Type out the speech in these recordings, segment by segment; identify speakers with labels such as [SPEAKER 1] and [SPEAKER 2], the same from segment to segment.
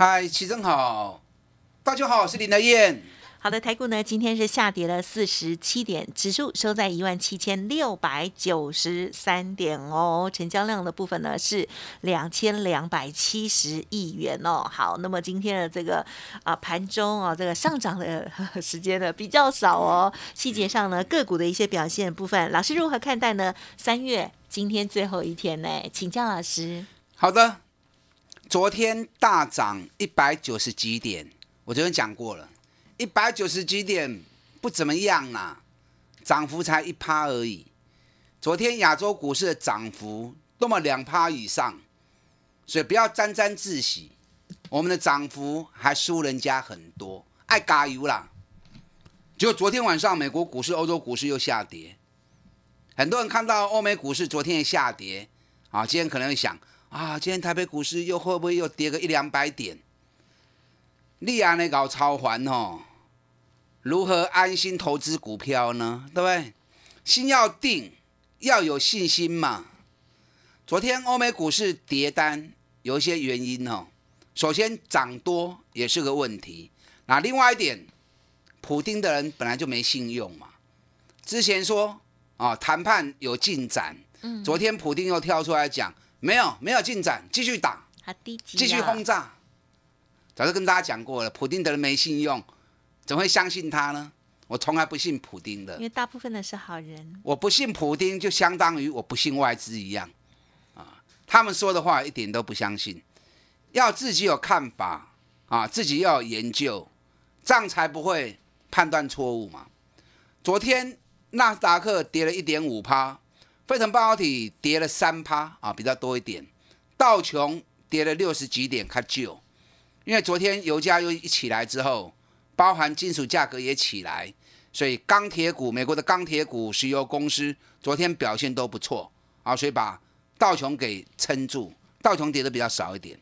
[SPEAKER 1] 嗨，齐正好，大家好，我是林德燕。
[SPEAKER 2] 好的，台股呢今天是下跌了四十七点，指数收在一万七千六百九十三点哦，成交量的部分呢是两千两百七十亿元哦。好，那么今天的这个啊盘中啊这个上涨的 时间呢比较少哦，细节上呢个股的一些表现部分，老师如何看待呢？三月今天最后一天呢，请教老师。
[SPEAKER 1] 好的。昨天大涨一百九十几点，我昨天讲过了，一百九十几点不怎么样啦，涨幅才一趴而已。昨天亚洲股市的涨幅多么两趴以上，所以不要沾沾自喜，我们的涨幅还输人家很多，爱加油啦！结果昨天晚上美国股市、欧洲股市又下跌，很多人看到欧美股市昨天也下跌，啊，今天可能会想。啊，今天台北股市又会不会又跌个一两百点？利安那搞超环哦，如何安心投资股票呢？对不对？心要定，要有信心嘛。昨天欧美股市跌单有一些原因哦。首先涨多也是个问题。那另外一点，普丁的人本来就没信用嘛。之前说啊，谈判有进展。嗯。昨天普丁又跳出来讲。没有，没有进展，继续打，继续轰炸。早就跟大家讲过了，普丁的人没信用，怎么会相信他呢？我从来不信普丁的，
[SPEAKER 2] 因为大部分的是好人。
[SPEAKER 1] 我不信普丁，就相当于我不信外资一样啊。他们说的话一点都不相信，要自己有看法啊，自己要有研究，这样才不会判断错误嘛。昨天纳斯达克跌了一点五趴。费城半导体跌了三趴啊，比较多一点。道琼跌了六十几点，看旧。因为昨天油价又一起来之后，包含金属价格也起来，所以钢铁股、美国的钢铁股、石油公司昨天表现都不错啊，所以把道琼给撑住。道琼跌的比较少一点。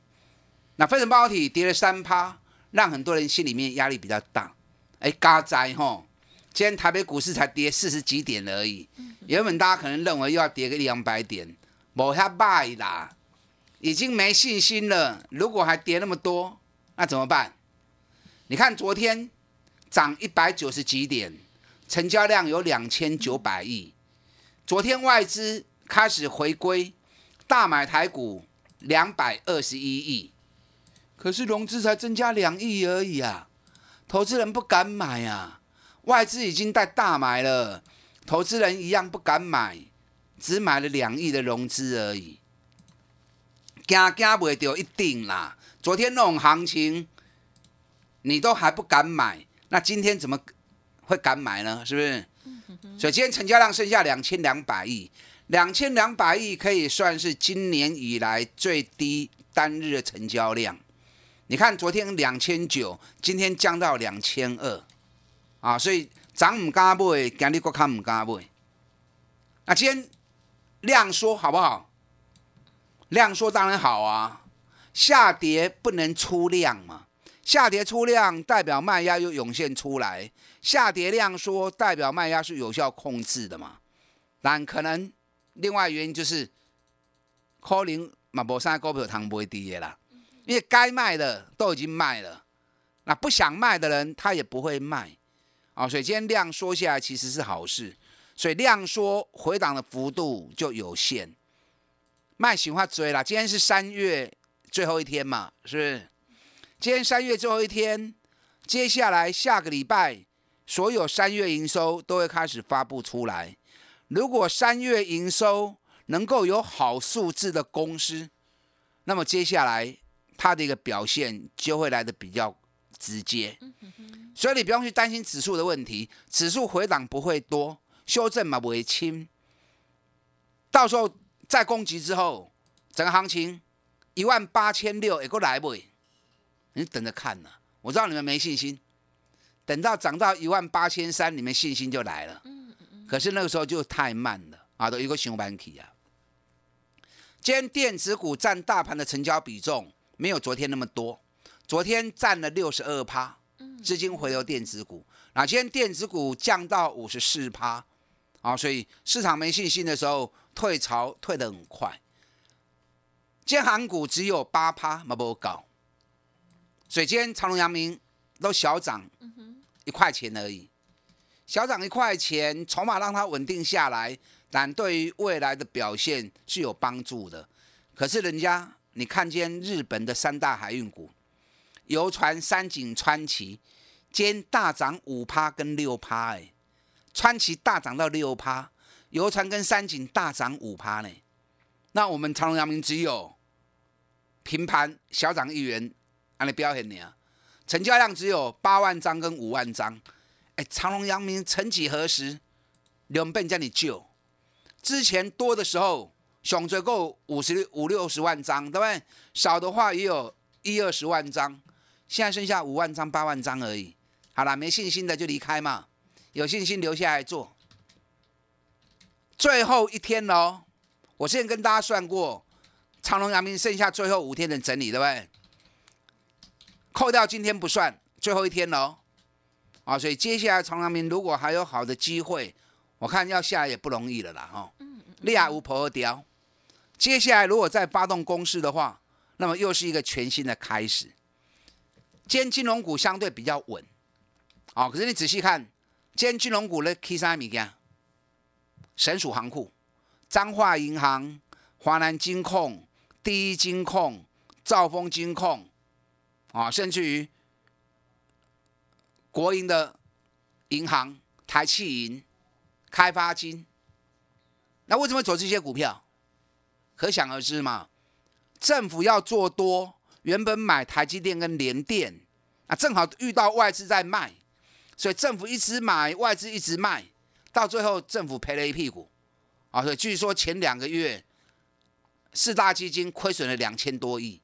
[SPEAKER 1] 那飞腾半导体跌了三趴，让很多人心里面压力比较大。哎，嘎哉吼！今天台北股市才跌四十几点而已。原本大家可能认为又要跌个两百点，冇遐卖啦，已经没信心了。如果还跌那么多，那怎么办？你看昨天涨一百九十几点，成交量有两千九百亿。昨天外资开始回归，大买台股两百二十一亿，可是融资才增加两亿而已啊，投资人不敢买啊，外资已经在大买了。投资人一样不敢买，只买了两亿的融资而已，惊惊不会掉一定啦。昨天那种行情，你都还不敢买，那今天怎么会敢买呢？是不是？所以今天成交量剩下两千两百亿，两千两百亿可以算是今年以来最低单日的成交量。你看昨天两千九，今天降到两千二，啊，所以。涨唔敢买，今日国看唔敢买。那今天量缩好不好？量缩当然好啊。下跌不能出量嘛，下跌出量代表卖压又涌现出来，下跌量缩代表卖压是有效控制的嘛。但可能另外原因就是可能马博山股票通买低的啦，因为该卖的都已经卖了，那不想卖的人他也不会卖。啊，所以今天量缩下来其实是好事，所以量缩回档的幅度就有限。卖喜欢追啦，今天是三月最后一天嘛，是不是？今天三月最后一天，接下来下个礼拜所有三月营收都会开始发布出来。如果三月营收能够有好数字的公司，那么接下来它的一个表现就会来的比较直接。所以你不用去担心指数的问题，指数回档不会多，修正嘛不会轻。到时候再攻击之后，整个行情一万八千六也够来不？你等着看呢。我知道你们没信心，等到涨到一万八千三，你们信心就来了。可是那个时候就太慢了啊，都一个熊板体啊。今天电子股占大盘的成交比重没有昨天那么多，昨天占了六十二趴，资金回流电子股。那今天电子股降到五十四趴，啊，所以市场没信心的时候，退潮退得很快。今天韩股只有八趴，没不高。所以今天长隆、阳明都小涨一块钱而已，小涨一块钱，筹码让它稳定下来。但对于未来的表现是有帮助的。可是人家，你看见日本的三大海运股，游船三井、川崎，今天大涨五趴跟六趴，哎，川崎大涨到六趴，游船跟三井大涨五趴呢。那我们长隆、阳明只有平盘小涨一元，按你表现你啊，成交量只有八万张跟五万张。哎，长隆、阳明曾几何时两倍叫你救？之前多的时候，熊追够五十六五六十万张，对不对？少的话也有一二十万张，现在剩下五万张、八万张而已。好了，没信心的就离开嘛，有信心留下来做。最后一天喽，我之前跟大家算过，长隆、阳明剩下最后五天的整理，对不对？扣掉今天不算，最后一天喽。啊，所以接下来长隆、阳明如果还有好的机会。我看要下来也不容易了啦，哈！利亚无婆雕，接下来如果再发动攻势的话，那么又是一个全新的开始。今天金融股相对比较稳，哦，可是你仔细看，今天金融股的 K 三米干，神属行库、彰化银行、华南金控、第一金控、兆丰金控，啊，甚至于国营的银行台气银。开发金，那为什么走这些股票？可想而知嘛。政府要做多，原本买台积电跟联电，啊，正好遇到外资在卖，所以政府一直买，外资一直卖，到最后政府赔了一屁股。啊，所以据说前两个月四大基金亏损了两千多亿，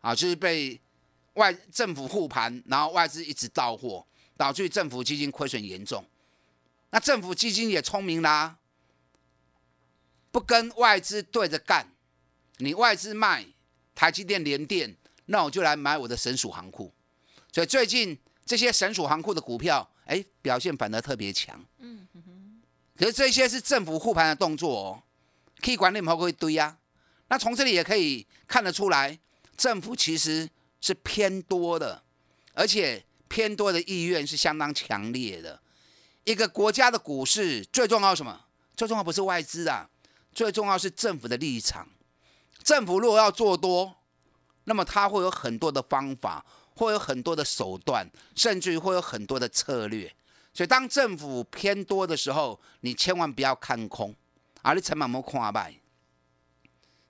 [SPEAKER 1] 啊，就是被外政府护盘，然后外资一直到货，导致政府基金亏损严重。那政府基金也聪明啦，不跟外资对着干，你外资卖台积电、联电，那我就来买我的神属行库。所以最近这些神属行库的股票，哎，表现反而特别强。嗯哼。可是这些是政府护盘的动作哦，可以管理们会堆呀。那从这里也可以看得出来，政府其实是偏多的，而且偏多的意愿是相当强烈的。一个国家的股市最重要什么？最重要不是外资啊，最重要是政府的立场。政府如果要做多，那么它会有很多的方法，会有很多的手段，甚至于会有很多的策略。所以当政府偏多的时候，你千万不要看空，而你成本莫看败。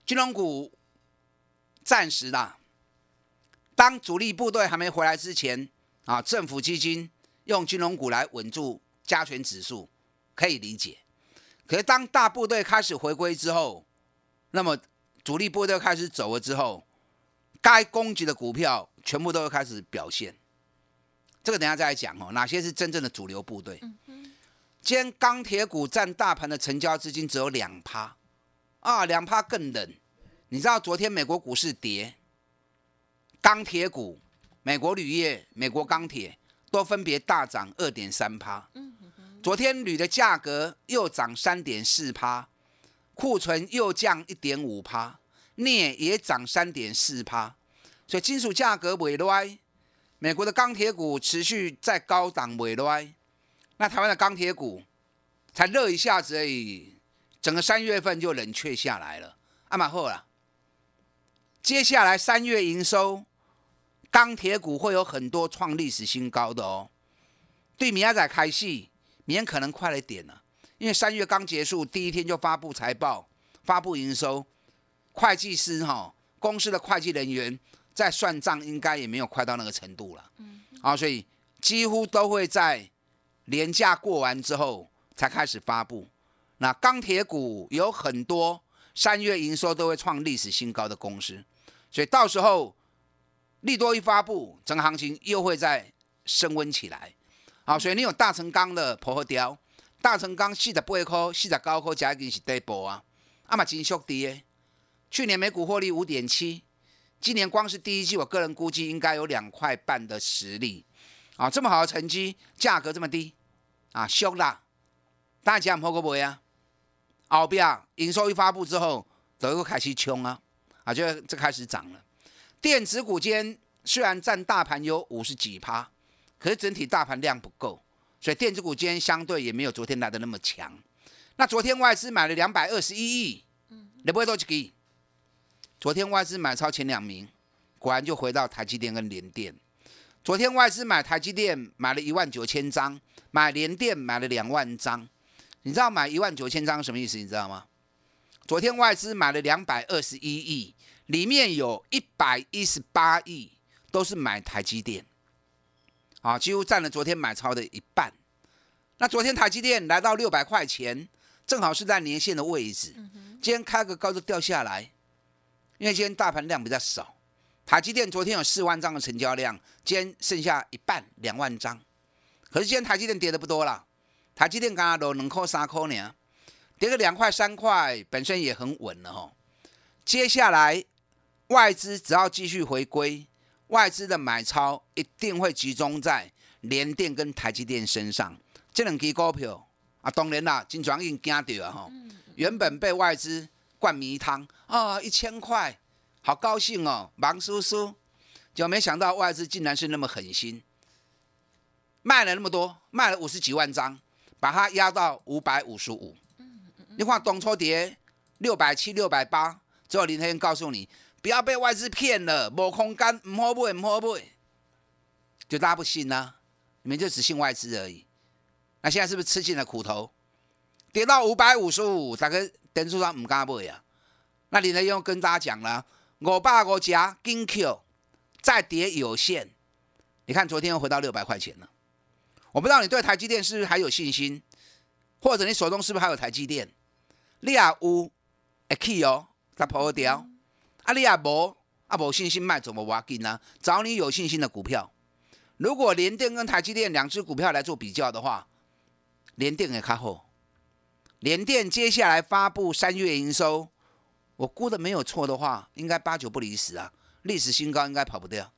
[SPEAKER 1] 金融股暂时啦，当主力部队还没回来之前啊，政府基金用金融股来稳住。加权指数可以理解，可是当大部队开始回归之后，那么主力部队开始走了之后，该攻击的股票全部都会开始表现。这个等下再来讲哦，哪些是真正的主流部队？今天钢铁股占大盘的成交资金只有两趴啊，两趴更冷。你知道昨天美国股市跌，钢铁股、美国铝业、美国钢铁都分别大涨二点三趴。昨天铝的价格又涨三点四趴，库存又降一点五趴，镍也涨三点四趴，所以金属价格萎歪。美国的钢铁股持续在高档萎歪，那台湾的钢铁股才热一下子而已，整个三月份就冷却下来了。阿马赫了，接下来三月营收，钢铁股会有很多创历史新高的哦。对明仔开戏。明天可能快了一点了，因为三月刚结束，第一天就发布财报、发布营收，会计师哈公司的会计人员在算账，应该也没有快到那个程度了。嗯，啊，所以几乎都会在年假过完之后才开始发布。那钢铁股有很多三月营收都会创历史新高的公司，所以到时候利多一发布，整个行情又会再升温起来。好，所以你有大成钢的婆和雕，大成钢四十八块、四十九块，加已经是底部啊，啊嘛真俗低的。去年每股获利五点七，今年光是第一季，我个人估计应该有两块半的实力。啊，这么好的成绩，价格这么低，啊，凶啦！大家唔好过买啊！后边营收一发布之后，德国开始冲啊，啊，就这开始涨了。电子股间虽然占大盘有五十几趴，可是整体大盘量不够，所以电子股今天相对也没有昨天来的那么强。那昨天外资买了两百二十一亿，你不会多几个亿？昨天外资买超前两名，果然就回到台积电跟联电。昨天外资买台积电买了一万九千张，买联电买了两万张。你知道买一万九千张什么意思？你知道吗？昨天外资买了两百二十一亿，里面有一百一十八亿都是买台积电，啊，几乎占了昨天买超的一半。那昨天台积电来到六百块钱，正好是在年线的位置。今天开个高就掉下来，因为今天大盘量比较少。台积电昨天有四万张的成交量，今天剩下一半两万张。可是今天台积电跌的不多了，台积电刚刚都两块三块呢，跌个两块三块，本身也很稳了哈。接下来外资只要继续回归，外资的买超一定会集中在联电跟台积电身上。这两支股票啊，当然啦，金转印惊到啊哈，原本被外资灌迷汤啊，一千块。好高兴哦，王叔叔，就没想到外资竟然是那么狠心，卖了那么多，卖了五十几万张，把它压到五百五十五。你看东初跌六百七、六百八，之后林天告诉你，不要被外资骗了，没空干，唔好买，唔好买，就大家不信呢，你们就只信外资而已。那现在是不是吃尽了苦头？跌到五百五十五，大概等数上唔敢买呀。那林天又跟大家讲了。我爸我家金 Q 再跌有限，你看昨天又回到六百块钱了。我不知道你对台积电是不是还有信心，或者你手中是不是还有台积电？你也有会去哦，它破掉。啊，你也无啊，无信心卖怎么挖紧呢？找你有信心的股票。如果联电跟台积电两只股票来做比较的话，联电也看好。联电接下来发布三月营收。我估的没有错的话，应该八九不离十啊，历史新高应该跑不掉，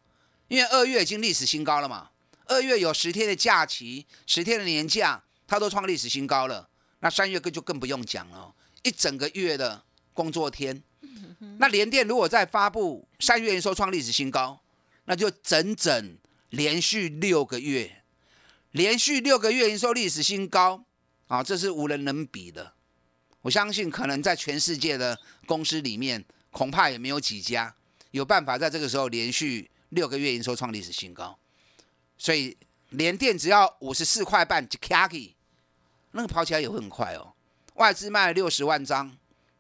[SPEAKER 1] 因为二月已经历史新高了嘛。二月有十天的假期，十天的年假，它都创历史新高了。那三月更就更不用讲了，一整个月的工作天。那联电如果再发布三月营收创历史新高，那就整整连续六个月，连续六个月营收历史新高啊，这是无人能比的。我相信，可能在全世界的公司里面，恐怕也没有几家有办法在这个时候连续六个月营收创历史新高。所以，联电只要五十四块半就 k 那个跑起来也会很快哦。外资卖了六十万张，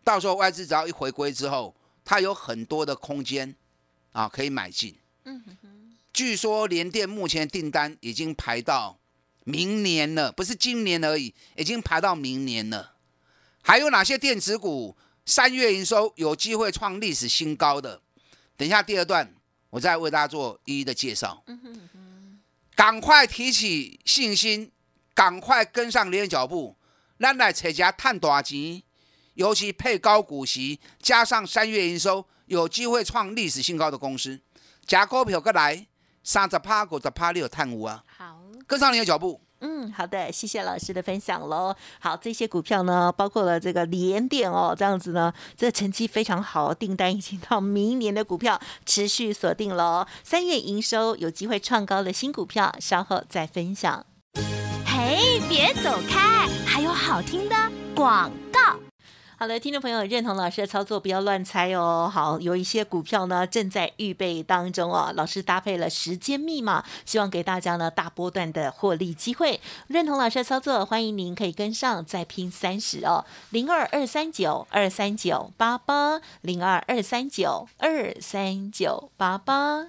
[SPEAKER 1] 到时候外资只要一回归之后，它有很多的空间啊可以买进。嗯哼。据说联电目前订单已经排到明年了，不是今年而已，已经排到明年了。还有哪些电子股三月营收有机会创历史新高？的，等一下第二段我再为大家做一一的介绍。赶快提起信心，赶快跟上联脚步，咱来扯家探大钱，尤其配高股息，加上三月营收有机会创历史新高。的公司，加股票过来，三十趴、五十趴，你有探五啊？
[SPEAKER 2] 好，
[SPEAKER 1] 跟上你的脚步。
[SPEAKER 2] 嗯，好的，谢谢老师的分享喽。好，这些股票呢，包括了这个联电哦，这样子呢，这成绩非常好，订单已经到明年的股票持续锁定喽。三月营收有机会创高的新股票，稍后再分享。嘿，别走开，还有好听的广告。好的，听众朋友，认同老师的操作，不要乱猜哦。好，有一些股票呢正在预备当中哦。老师搭配了时间密码，希望给大家呢大波段的获利机会。认同老师的操作，欢迎您可以跟上，再拼三十哦。零二二三九二三九八八，零二二三九二三九八八。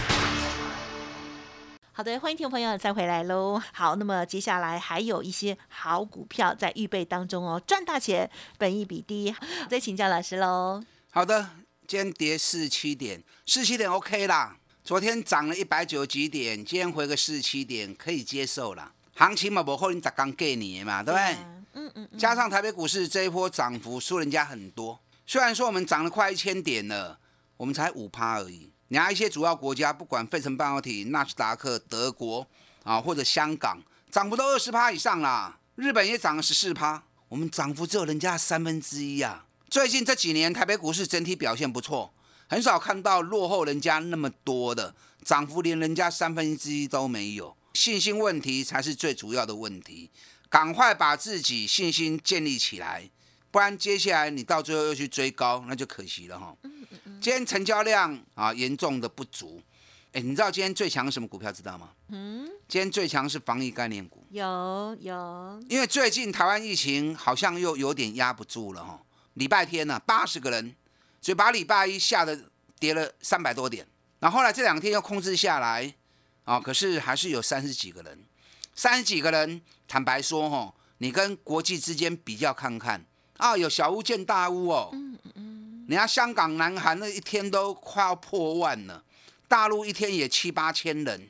[SPEAKER 2] 好的，欢迎听众朋友再回来喽。好，那么接下来还有一些好股票在预备当中哦，赚大钱，本益比低。再请教老师喽。
[SPEAKER 1] 好的，今天跌四七点，四七点 OK 啦。昨天涨了一百九几点，今天回个四七点可以接受啦。行情嘛，不可能砸刚给你嘛，对不对？
[SPEAKER 2] 嗯嗯，
[SPEAKER 1] 加上台北股市这一波涨幅输人家很多，虽然说我们涨了快一千点了，我们才五趴而已。你看一些主要国家，不管费城半导体、纳斯达克、德国啊，或者香港，涨幅都二十趴以上啦。日本也涨了十四趴，我们涨幅只有人家三分之一啊。最近这几年台北股市整体表现不错，很少看到落后人家那么多的涨幅，连人家三分之一都没有。信心问题才是最主要的问题，赶快把自己信心建立起来，不然接下来你到最后又去追高，那就可惜了哈。今天成交量啊严重的不足，哎，你知道今天最强什么股票知道吗？
[SPEAKER 2] 嗯，
[SPEAKER 1] 今天最强是防疫概念股，
[SPEAKER 2] 有有，
[SPEAKER 1] 因为最近台湾疫情好像又有点压不住了哈。礼拜天呢、八十个人，所以把礼拜一吓得跌了三百多点，然后后来这两天又控制下来，啊，可是还是有三十几个人，三十几个人，坦白说哈，你跟国际之间比较看看啊，有小巫见大巫哦。
[SPEAKER 2] 嗯嗯嗯，
[SPEAKER 1] 人家香港、南韩那一天都快要破万了，大陆一天也七八千人，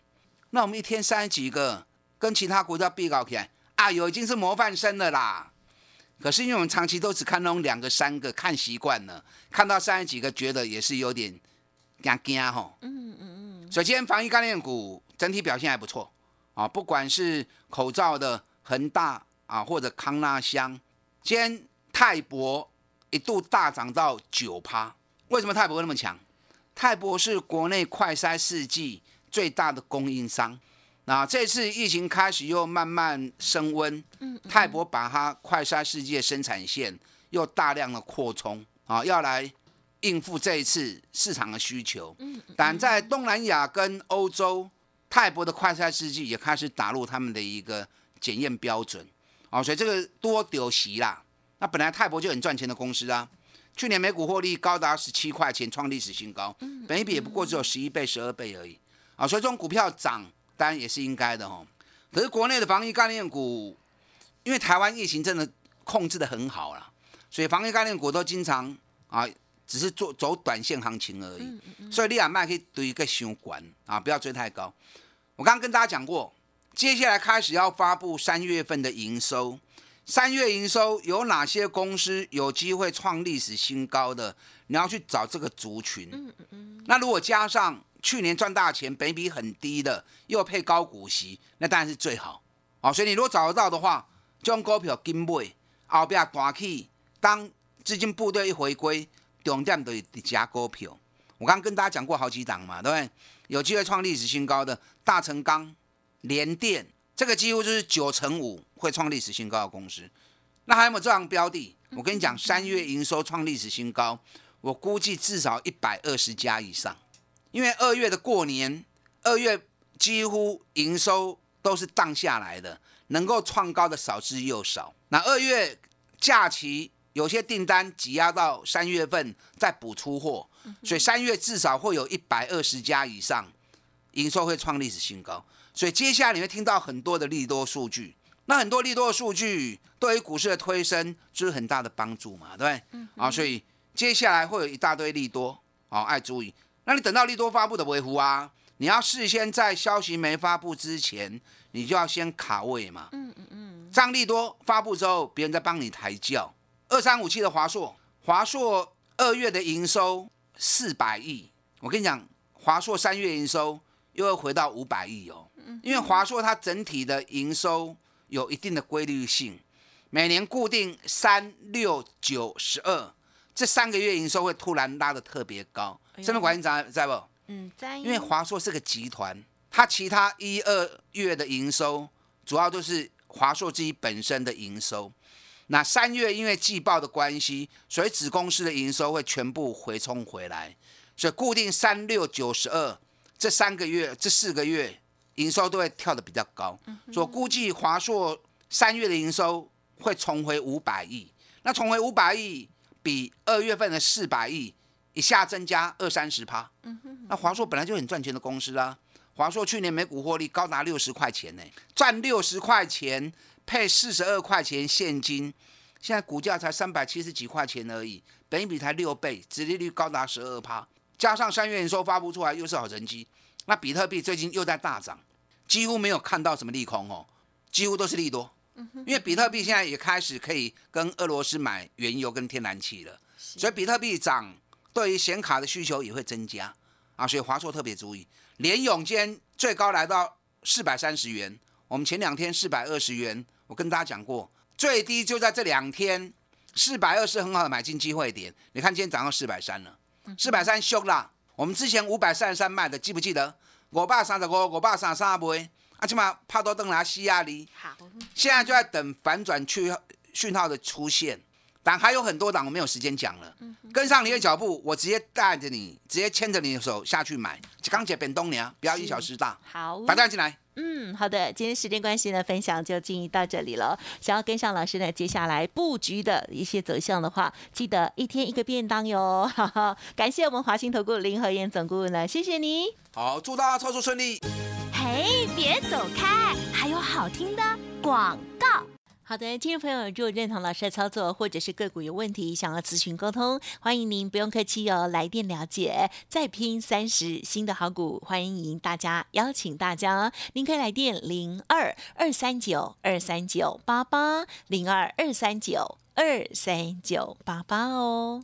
[SPEAKER 1] 那我们一天三十几个，跟其他国家比较起来，啊，有已经是模范生了啦。可是因为我们长期都只看那种两个、三个，看习惯了，看到三十几个，觉得也是有点惊惊吼。
[SPEAKER 2] 嗯嗯嗯，
[SPEAKER 1] 首先防疫概念股整体表现还不错啊，不管是口罩的恒大啊，或者康纳香，今天泰博一度大涨到九趴。为什么泰博会那么强？泰博是国内快筛试剂最大的供应商。那这次疫情开始又慢慢升温，泰博把它快筛试剂的生产线又大量的扩充啊，要来应付这一次市场的需求。但在东南亚跟欧洲，泰博的快筛试剂也开始打入他们的一个检验标准啊，所以这个多丢席啦。那本来泰博就很赚钱的公司啊，去年每股获利高达十七块钱，创历史新高，本一比也不过只有十一倍、十二倍而已啊，所以这种股票涨当然也是应该的哦。可是国内的防疫概念股，因为台湾疫情真的控制的很好啦，所以防疫概念股都经常啊，只是做走短线行情而已。所以利亚麦可以堆一个相关啊，不要追太高。我刚刚跟大家讲过，接下来开始要发布三月份的营收，三月营收有哪些公司有机会创历史新高的？你要去找这个族群。那如果加上去年赚大钱、本比很低的，又配高股息，那当然是最好。哦，所以你如果找得到的话，就用股票跟买，后边大起，当资金部队一回归，重点就是加股票。我刚刚跟大家讲过好几档嘛，对不对？有机会创历史新高的大成钢、联电，这个几乎就是九成五会创历史新高的公司。那还有没有这样标的？我跟你讲，三月营收创历史新高，我估计至少一百二十家以上。因为二月的过年，二月几乎营收都是荡下来的，能够创高的少之又少。那二月假期有些订单挤压到三月份再补出货，所以三月至少会有一百二十家以上营收会创历史新高。所以接下来你会听到很多的利多数据，那很多利多的数据对于股市的推升就是很大的帮助嘛，对不对？啊，所以接下来会有一大堆利多，好，爱注意。那你等到利多发布的维护啊，你要事先在消息没发布之前，你就要先卡位嘛。嗯嗯嗯。张利多发布之后，别人再帮你抬轿。二三五七的华硕，华硕二月的营收四百亿，我跟你讲，华硕三月营收又会回到五百亿哦。因为华硕它整体的营收有一定的规律性，每年固定三六九十二这三个月营收会突然拉的特别高。
[SPEAKER 3] 哎呦
[SPEAKER 1] 上面管理长在不？
[SPEAKER 3] 嗯，在
[SPEAKER 1] 因为华硕是个集团，它其他一二月的营收主要都是华硕自己本身的营收。那三月因为季报的关系，所以子公司的营收会全部回冲回来，所以固定三六九十二这三个月、这四个月营收都会跳得比较高，所以估计华硕三月的营收会重回五百亿。那重回五百亿，比二月份的四百亿一下增加二三十趴。那华硕本来就很赚钱的公司啊，华硕去年每股获利高达六十块钱呢，赚六十块钱配四十二块钱现金，现在股价才三百七十几块钱而已，本益比才六倍，殖利率高达十二趴，加上三月营收发布出来又是好成绩，那比特币最近又在大涨，几乎没有看到什么利空哦，几乎都是利多。因为比特币现在也开始可以跟俄罗斯买原油跟天然气了，所以比特币涨，对于显卡的需求也会增加啊，所以华硕特别注意，联永今天最高来到四百三十元，我们前两天四百二十元，我跟大家讲过，最低就在这两天，四百二是很好的买进机会点，你看今天涨到四百三了，四百三凶啦，我们之前五百三十三卖的，记不记得？五百三十五、五百三十三卖，啊，起码帕多登拿西亚里。
[SPEAKER 3] 好，
[SPEAKER 1] 现在就在等反转去讯号的出现，但还有很多档我没有时间讲了。跟上你的脚步，我直接带着你，直接牵着你的手下去买。钢铁本东娘，不要因小失大，
[SPEAKER 3] 好，
[SPEAKER 1] 把带进来。
[SPEAKER 3] 嗯，好的，今天时间关系呢，分享就进行到这里了。想要跟上老师呢，接下来布局的一些走向的话，记得一天一个便当哟。哈哈，感谢我们华兴投顾林和燕总顾问呢，谢谢你。
[SPEAKER 1] 好，祝大家操作顺利。
[SPEAKER 2] 嘿，别走开，还有好听的广告。
[SPEAKER 3] 好的，听众朋友，如果认同老师的操作，或者是个股有问题想要咨询沟通，欢迎您不用客气哦，来电了解。再拼三十新的好股，欢迎大家，邀请大家，您可以来电零二二三九二三九八八零二二三九二三九八八哦。